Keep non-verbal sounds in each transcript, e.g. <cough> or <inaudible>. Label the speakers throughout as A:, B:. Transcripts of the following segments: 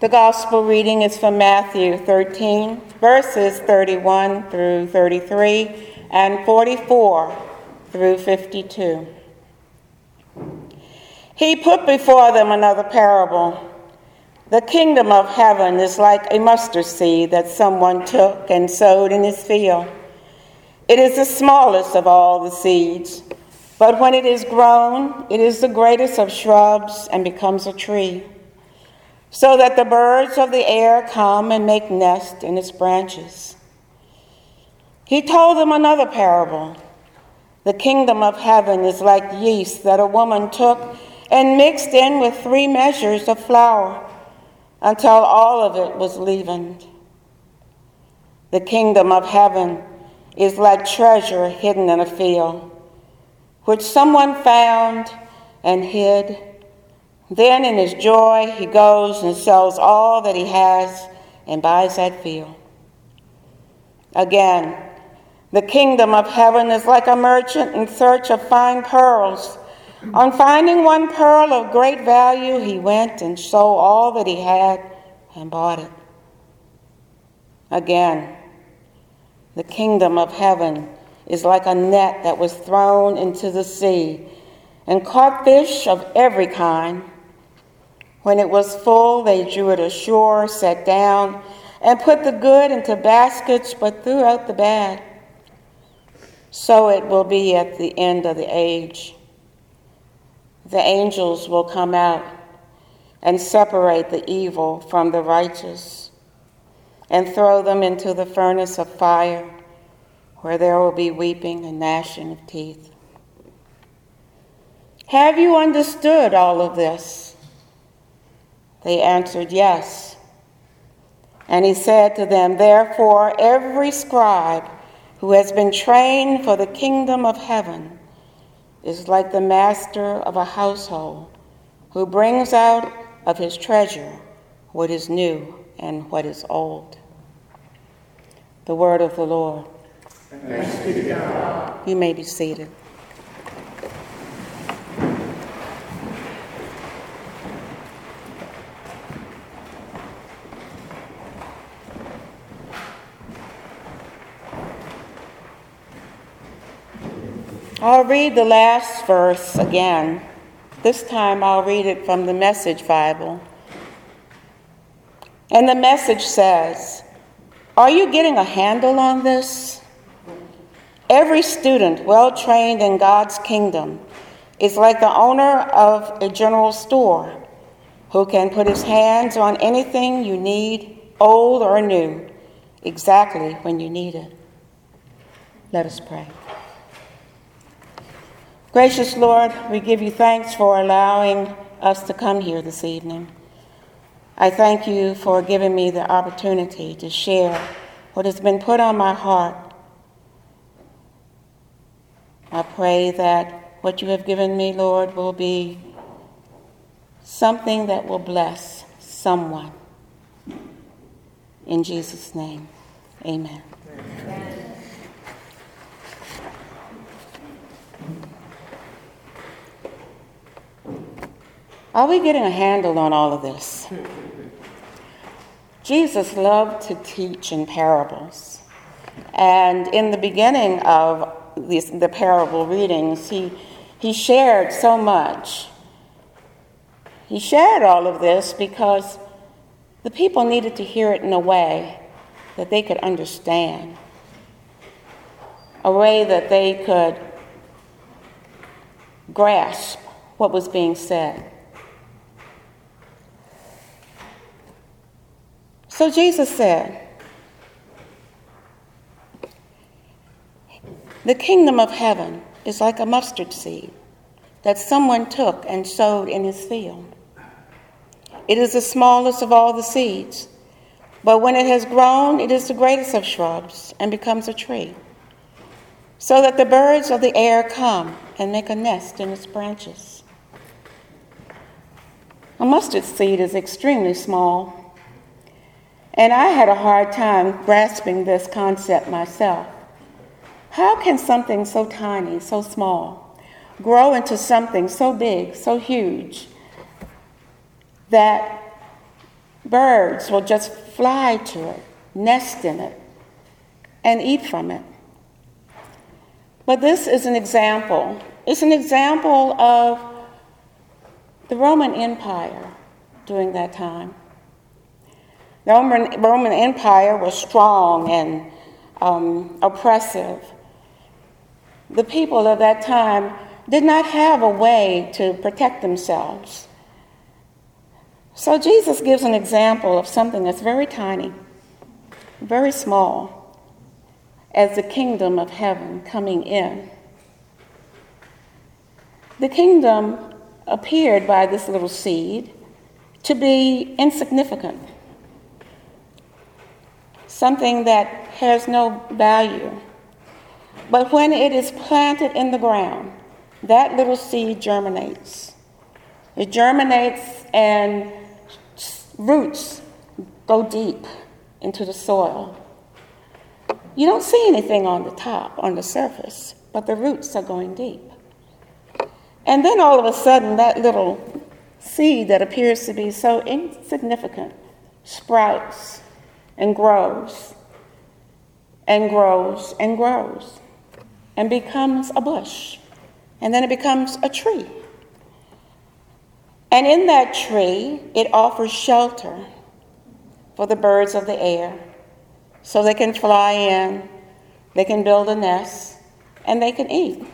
A: The gospel reading is from Matthew 13, verses 31 through 33 and 44 through 52. He put before them another parable. The kingdom of heaven is like a mustard seed that someone took and sowed in his field. It is the smallest of all the seeds, but when it is grown, it is the greatest of shrubs and becomes a tree, so that the birds of the air come and make nest in its branches. He told them another parable. The kingdom of heaven is like yeast that a woman took and mixed in with three measures of flour until all of it was leavened. The kingdom of heaven is like treasure hidden in a field, which someone found and hid. Then, in his joy, he goes and sells all that he has and buys that field. Again, the kingdom of heaven is like a merchant in search of fine pearls on finding one pearl of great value, he went and sold all that he had and bought it. Again, the kingdom of heaven is like a net that was thrown into the sea and caught fish of every kind. When it was full, they drew it ashore, sat down, and put the good into baskets, but threw out the bad. So it will be at the end of the age the angels will come out and separate the evil from the righteous and throw them into the furnace of fire where there will be weeping and gnashing of teeth. Have you understood all of this? They answered, Yes. And he said to them, Therefore, every scribe who has been trained for the kingdom of heaven is like the master of a household who brings out of his treasure what is new and what is old. The word of the Lord. You may be seated. I'll read the last verse again. This time I'll read it from the Message Bible. And the message says, Are you getting a handle on this? Every student well trained in God's kingdom is like the owner of a general store who can put his hands on anything you need, old or new, exactly when you need it. Let us pray. Gracious Lord, we give you thanks for allowing us to come here this evening. I thank you for giving me the opportunity to share what has been put on my heart. I pray that what you have given me, Lord, will be something that will bless someone. In Jesus' name, amen. amen. Are we getting a handle on all of this? Jesus loved to teach in parables. And in the beginning of these, the parable readings, he, he shared so much. He shared all of this because the people needed to hear it in a way that they could understand, a way that they could grasp what was being said. So Jesus said, The kingdom of heaven is like a mustard seed that someone took and sowed in his field. It is the smallest of all the seeds, but when it has grown, it is the greatest of shrubs and becomes a tree, so that the birds of the air come and make a nest in its branches. A mustard seed is extremely small and I had a hard time grasping this concept myself. How can something so tiny, so small, grow into something so big, so huge, that Birds will just fly to it, nest in it, and eat from it. But this is an example. It's an example of the Roman Empire during that time. Roman, Roman Empire was strong and um, oppressive. The people of that time did not have a way to protect themselves. So Jesus gives an example of something that's very tiny, very small, as the kingdom of heaven coming in. The kingdom appeared by this little seed to be insignificant, something that has no value. But when it is planted in the ground, that little seed germinates. It germinates and roots go deep into the soil. You don't see anything on the top, on the surface, but the roots are going deep. And then all of a sudden, that little seed that appears to be so insignificant sprouts and grows and grows and grows and becomes a bush. And then it becomes a tree. And in that tree, it offers shelter for the birds of the air so they can fly in, they can build a nest, and they can eat.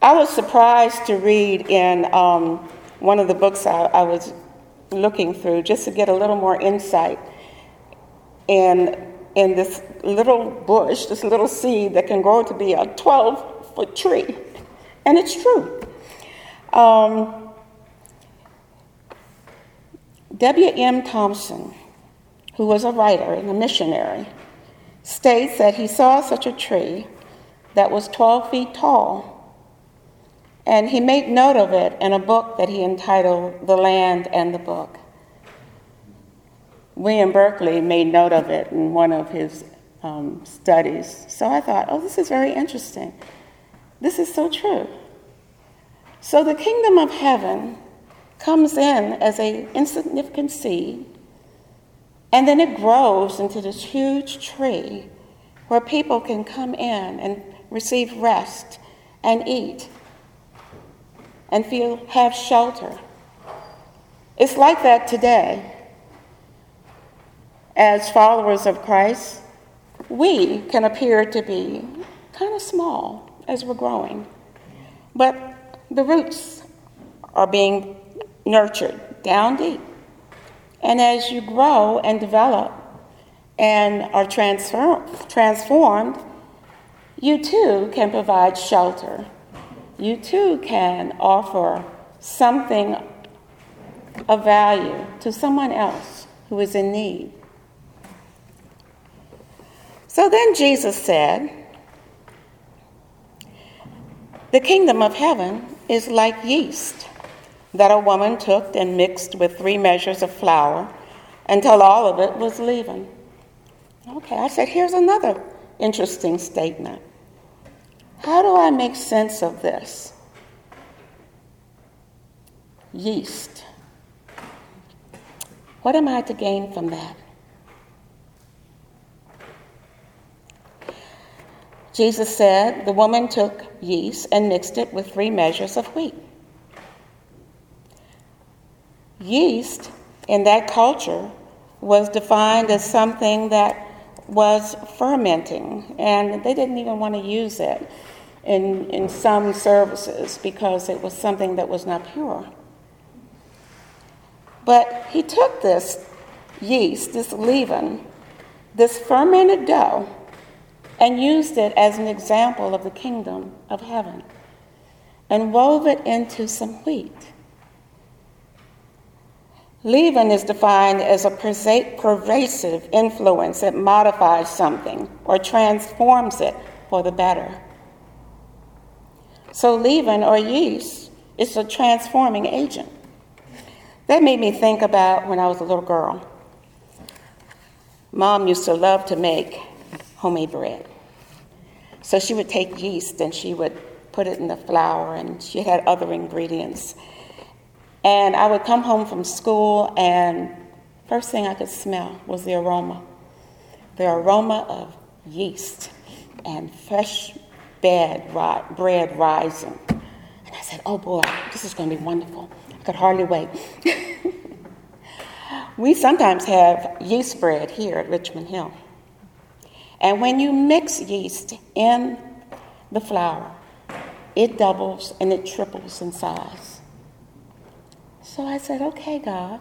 A: I was surprised to read in um, one of the books I, I was looking through just to get a little more insight in in this little bush, this little seed that can grow to be a 12 foot tree. And it's true. Um, W.M. Thomson, who was a writer and a missionary, states that he saw such a tree that was 12 feet tall. And he made note of it in a book that he entitled The Land and the Book. William Barclay made note of it in one of his um, studies. So I thought, oh, this is very interesting. This is so true. So the kingdom of heaven comes in as an insignificant seed, and then it grows into this huge tree where people can come in and receive rest and eat and feel have shelter. It's like that today. As followers of Christ, we can appear to be kind of small as we're growing, but the roots are being nurtured down deep. And as you grow and develop and are transfer- transformed, you too can provide shelter. You too can offer something of value to someone else who is in need. So then Jesus said, The kingdom of heaven is like yeast that a woman took and mixed with three measures of flour until all of it was leavened. Okay, I said, here's another interesting statement. How do I make sense of this? Yeast. What am I to gain from that? Jesus said the woman took yeast and mixed it with three measures of wheat. Yeast in that culture was defined as something that was fermenting, and they didn't even want to use it in, in some services because it was something that was not pure. But he took this yeast, this leaven, this fermented dough, and used it as an example of the kingdom of heaven and wove it into some wheat. Leaven is defined as a pervasive influence that modifies something or transforms it for the better. So, leaven or yeast is a transforming agent. That made me think about when I was a little girl. Mom used to love to make homemade bread. So she would take yeast and she would put it in the flour, and she had other ingredients. And I would come home from school and first thing I could smell was the aroma. The aroma of yeast and fresh bread, bread rising. And I said, oh boy, this is going to be wonderful. I could hardly wait. <laughs> we sometimes have yeast bread here at Richmond Hill. And when you mix yeast in the flour, it doubles and it triples in size. So I said, okay, God,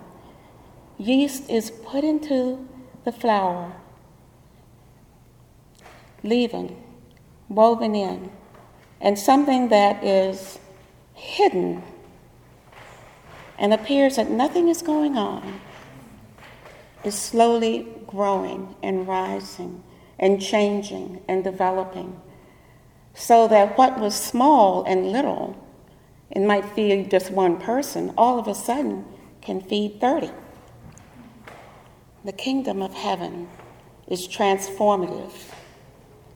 A: yeast is put into the flour, leaven, woven in, and something that is hidden and appears that nothing is going on is slowly growing and rising and changing and developing so that what was small and little and might feed just one person, all of a sudden can feed 30. The kingdom of heaven is transformative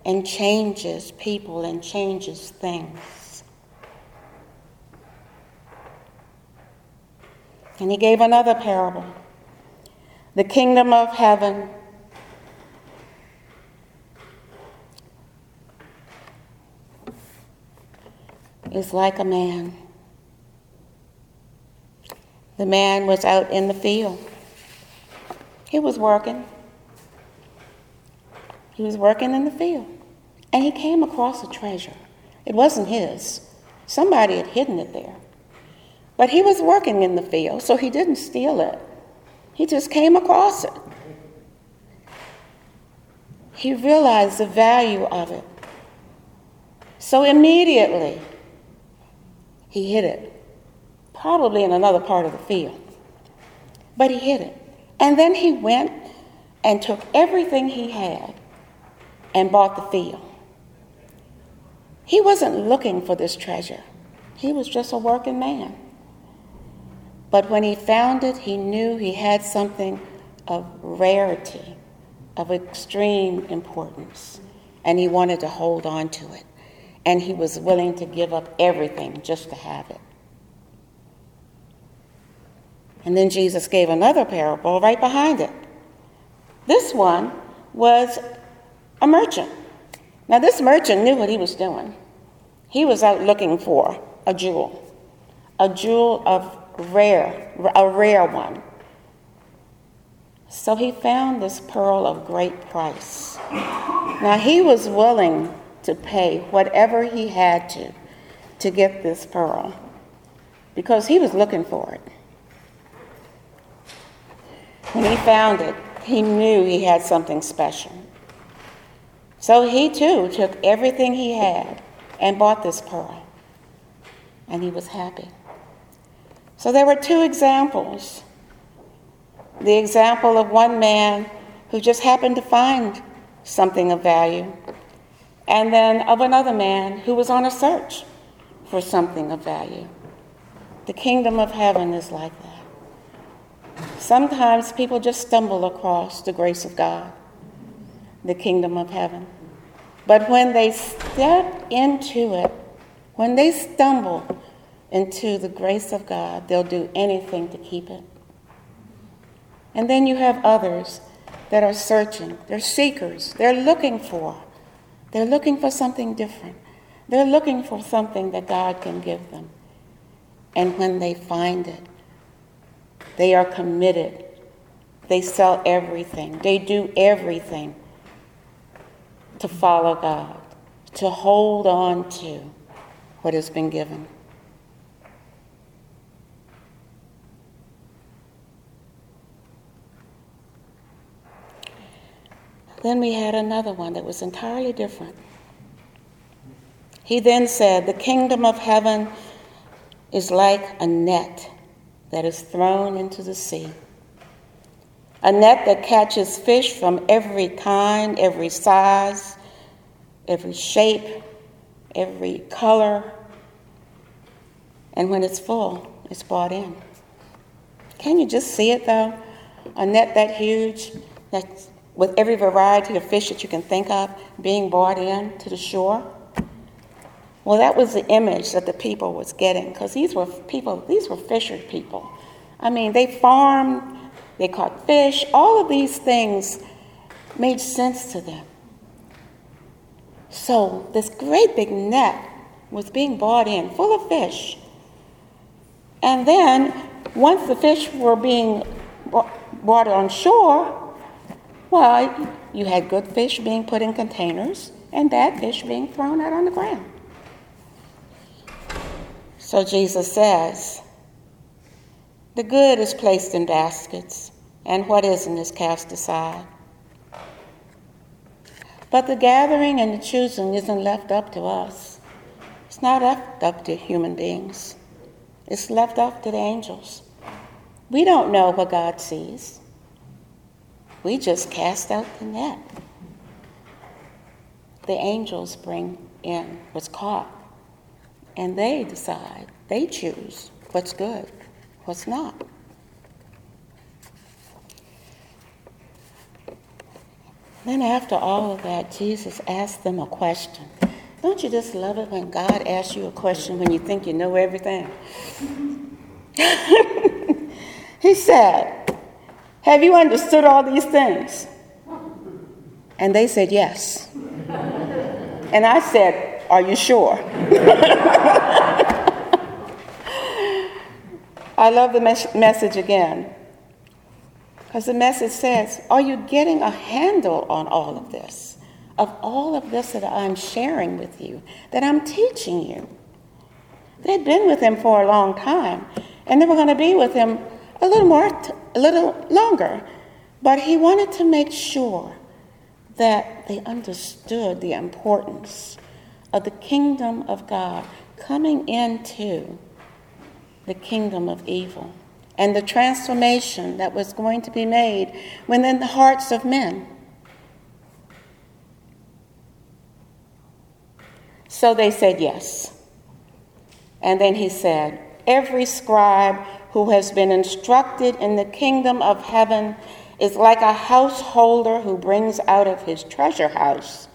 A: and changes people and changes things. And he gave another parable. The kingdom of heaven is like a man. The man was out in the field. He was working. He was working in the field. And he came across a treasure. It wasn't his, somebody had hidden it there. But he was working in the field, so he didn't steal it. He just came across it. He realized the value of it. So immediately, he hid it, probably in another part of the field. But he hid it. And then he went and took everything he had and bought the field. He wasn't looking for this treasure, he was just a working man. But when he found it, he knew he had something of rarity, of extreme importance, and he wanted to hold on to it and he was willing to give up everything just to have it. And then Jesus gave another parable right behind it. This one was a merchant. Now, this merchant knew what he was doing. He was out looking for a jewel, a jewel of rare, a rare one. So he found this pearl of great price. Now, he was willing to pay whatever he had to to get this pearl because he was looking for it. When he found it, he knew he had something special. So he too took everything he had and bought this pearl, and he was happy. So there were two examples the example of one man who just happened to find something of value and then of another man who was on a search for something of value. The kingdom of heaven is like that. Sometimes people just stumble across the grace of God, the kingdom of heaven. But when they step into it, when they stumble into the grace of God, they'll do anything to keep it. And then you have others that are searching, they're seekers, they're looking for they're looking for something different. They're looking for something that God can give them. And when they find it, they are committed. They sell everything, they do everything to follow God, to hold on to what has been given. Then we had another one that was entirely different. He then said, The kingdom of heaven is like a net that is thrown into the sea. A net that catches fish from every kind, every size, every shape, every color. And when it's full, it's brought in. Can you just see it though? A net that huge, that's with every variety of fish that you can think of being brought in to the shore. Well, that was the image that the people was getting because these were people, these were fisher people. I mean, they farmed they caught fish. All of these things made sense to them. So, this great big net was being brought in full of fish. And then, once the fish were being brought on shore, well, you had good fish being put in containers and bad fish being thrown out on the ground. So Jesus says, the good is placed in baskets, and what isn't is cast aside. But the gathering and the choosing isn't left up to us. It's not left up to human beings. It's left up to the angels. We don't know what God sees. We just cast out the net. The angels bring in what's caught, and they decide, they choose what's good what's not. Then, after all of that, Jesus asked them a question. Don't you just love it when God asks you a question when you think you know everything? <laughs> he said, Have you understood all these things? And they said, Yes. And I said, Are you sure? <laughs> I love the mes- message again. Because the message says, Are you getting a handle on all of this? Of all of this that I'm sharing with you, that I'm teaching you. They'd been with him for a long time, and they were going to be with him a little more, a little longer. But he wanted to make sure that they understood the importance of the kingdom of God coming into the kingdom of evil and the transformation that was going to be made within the hearts of men. So they said yes. And then he said, Every scribe who has been instructed in the kingdom of heaven is like a householder who brings out of his treasure house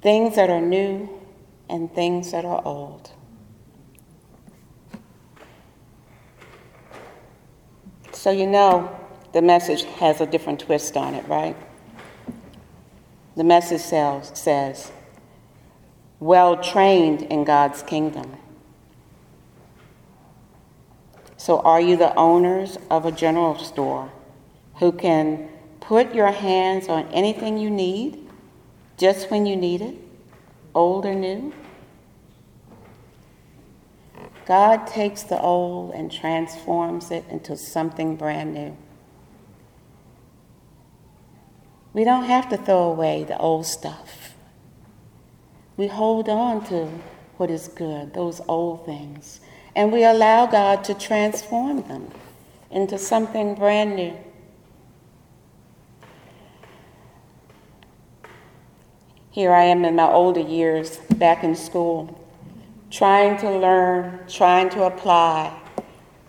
A: things that are new and things that are old. So you know the message has a different twist on it, right? The message says, well trained in God's kingdom. So, are you the owners of a general store who can put your hands on anything you need just when you need it, old or new? God takes the old and transforms it into something brand new. We don't have to throw away the old stuff. We hold on to what is good, those old things, and we allow God to transform them into something brand new. Here I am in my older years, back in school trying to learn, trying to apply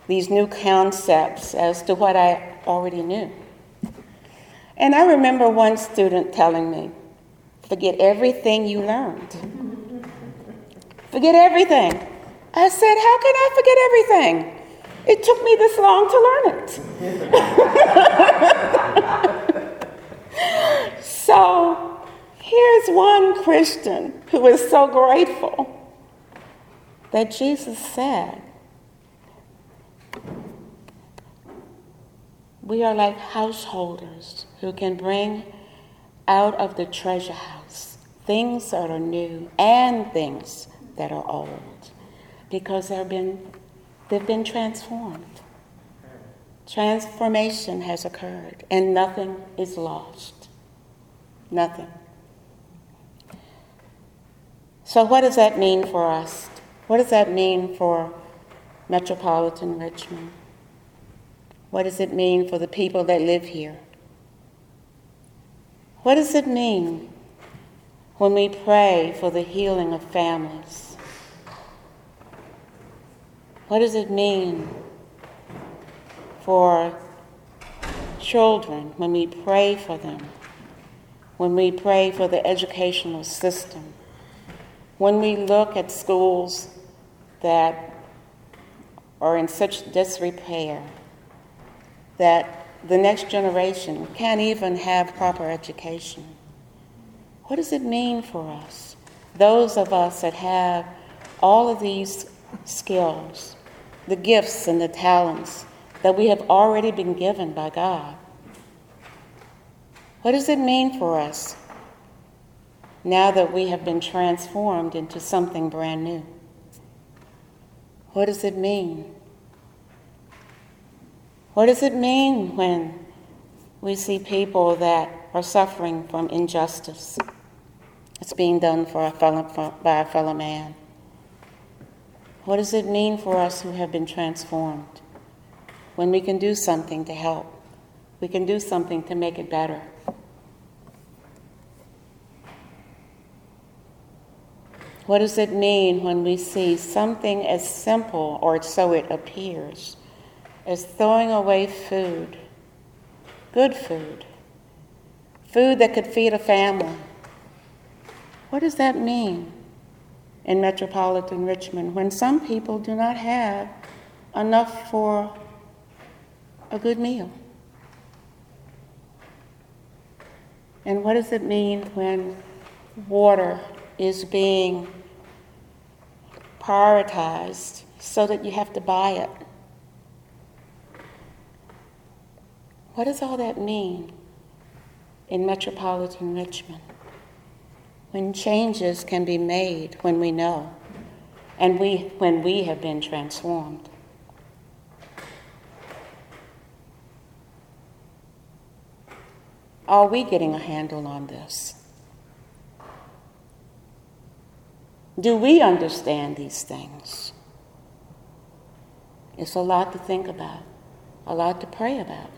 A: these new concepts as to what I already knew. And I remember one student telling me, forget everything you learned. Forget everything. I said, how can I forget everything? It took me this long to learn it. <laughs> so here's one Christian who is so grateful that Jesus said, we are like householders who can bring out of the treasure house things that are new and things that are old because they've been, they've been transformed. Transformation has occurred and nothing is lost. Nothing. So, what does that mean for us what does that mean for metropolitan Richmond? What does it mean for the people that live here? What does it mean when we pray for the healing of families? What does it mean for children when we pray for them? When we pray for the educational system? When we look at schools that are in such disrepair, that the next generation can't even have proper education. What does it mean for us? Those of us that have all of these skills, the gifts and the talents that we have already been given by God. What does it mean for us now that we have been transformed into something brand new? What does it mean? What does it mean when we see people that are suffering from injustice? It's being done for a fellow, by a fellow man. What does it mean for us who have been transformed when we can do something to help? We can do something to make it better. What does it mean when we see something as simple, or so it appears, as throwing away food, good food, food that could feed a family? What does that mean in metropolitan Richmond when some people do not have enough for a good meal? And what does it mean when water is being prioritized so that you have to buy it. What does all that mean in metropolitan Richmond? When changes can be made when we know and we, when we have been transformed. Are we getting a handle on this? Do we understand these things? It's a lot to think about, a lot to pray about.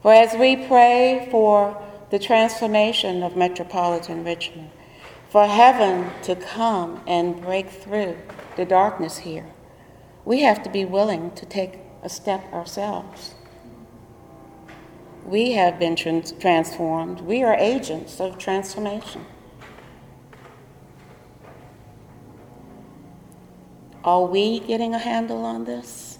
A: For as we pray for the transformation of metropolitan Richmond, for heaven to come and break through the darkness here, we have to be willing to take a step ourselves. We have been trans- transformed. We are agents of transformation. Are we getting a handle on this?